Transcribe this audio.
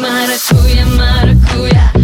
Maracuya, maracuya